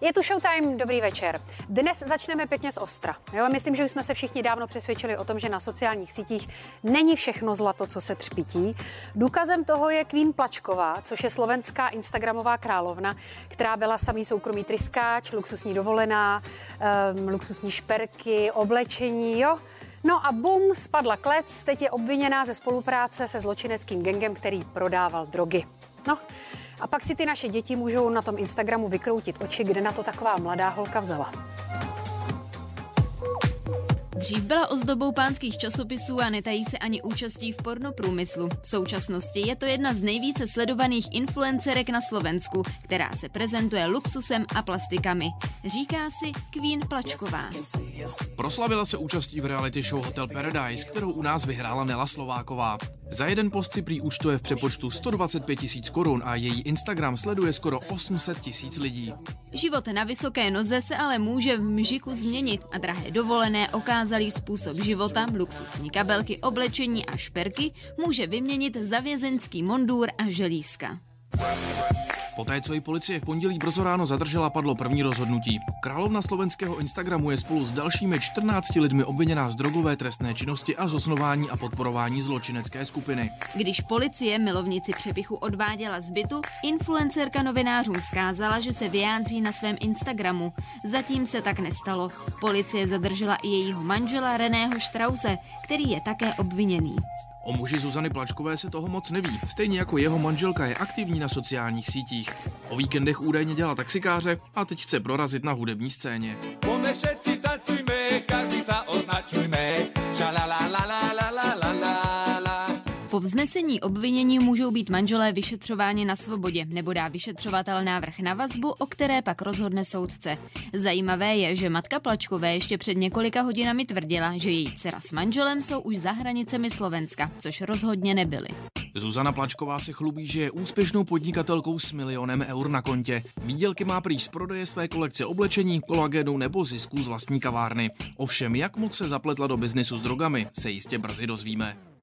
Je tu Showtime, dobrý večer. Dnes začneme pěkně z ostra. Jo, myslím, že už jsme se všichni dávno přesvědčili o tom, že na sociálních sítích není všechno zlato, co se třpití. Důkazem toho je Queen Plačková, což je slovenská instagramová královna, která byla samý soukromý tryskáč, luxusní dovolená, um, luxusní šperky, oblečení, jo. No a bum, spadla klec, teď je obviněná ze spolupráce se zločineckým gengem, který prodával drogy. No, a pak si ty naše děti můžou na tom Instagramu vykroutit oči, kde na to taková mladá holka vzala. Dřív byla ozdobou pánských časopisů a netají se ani účastí v pornoprůmyslu. V současnosti je to jedna z nejvíce sledovaných influencerek na Slovensku, která se prezentuje luxusem a plastikami. Říká si Queen Plačková. Proslavila se účastí v reality show Hotel Paradise, kterou u nás vyhrála Nela Slováková. Za jeden post si prý účtuje v přepočtu 125 tisíc korun a její Instagram sleduje skoro 800 tisíc lidí. Život na vysoké noze se ale může v mžiku změnit a drahé dovolené, okázalý způsob života, luxusní kabelky, oblečení a šperky může vyměnit za vězenský mondůr a želízka. Poté, co ji policie v pondělí brzo ráno zadržela, padlo první rozhodnutí. Královna slovenského Instagramu je spolu s dalšími 14 lidmi obviněná z drogové trestné činnosti a zosnování a podporování zločinecké skupiny. Když policie milovnici přepichu odváděla z bytu, influencerka novinářům zkázala, že se vyjádří na svém Instagramu. Zatím se tak nestalo. Policie zadržela i jejího manžela Reného Štrause, který je také obviněný. O muži Zuzany Plačkové se toho moc neví, stejně jako jeho manželka je aktivní na sociálních sítích. O víkendech údajně dělá taxikáře a teď chce prorazit na hudební scéně. všetci tancujme, každý sa označujme, po vznesení obvinění můžou být manželé vyšetřováni na svobodě nebo dá vyšetřovatel návrh na vazbu, o které pak rozhodne soudce. Zajímavé je, že matka Plačkové ještě před několika hodinami tvrdila, že její dcera s manželem jsou už za hranicemi Slovenska, což rozhodně nebyly. Zuzana Plačková se chlubí, že je úspěšnou podnikatelkou s milionem eur na kontě. Výdělky má prý z prodeje své kolekce oblečení, kolagenu nebo zisků z vlastní kavárny. Ovšem, jak moc se zapletla do biznesu s drogami, se jistě brzy dozvíme.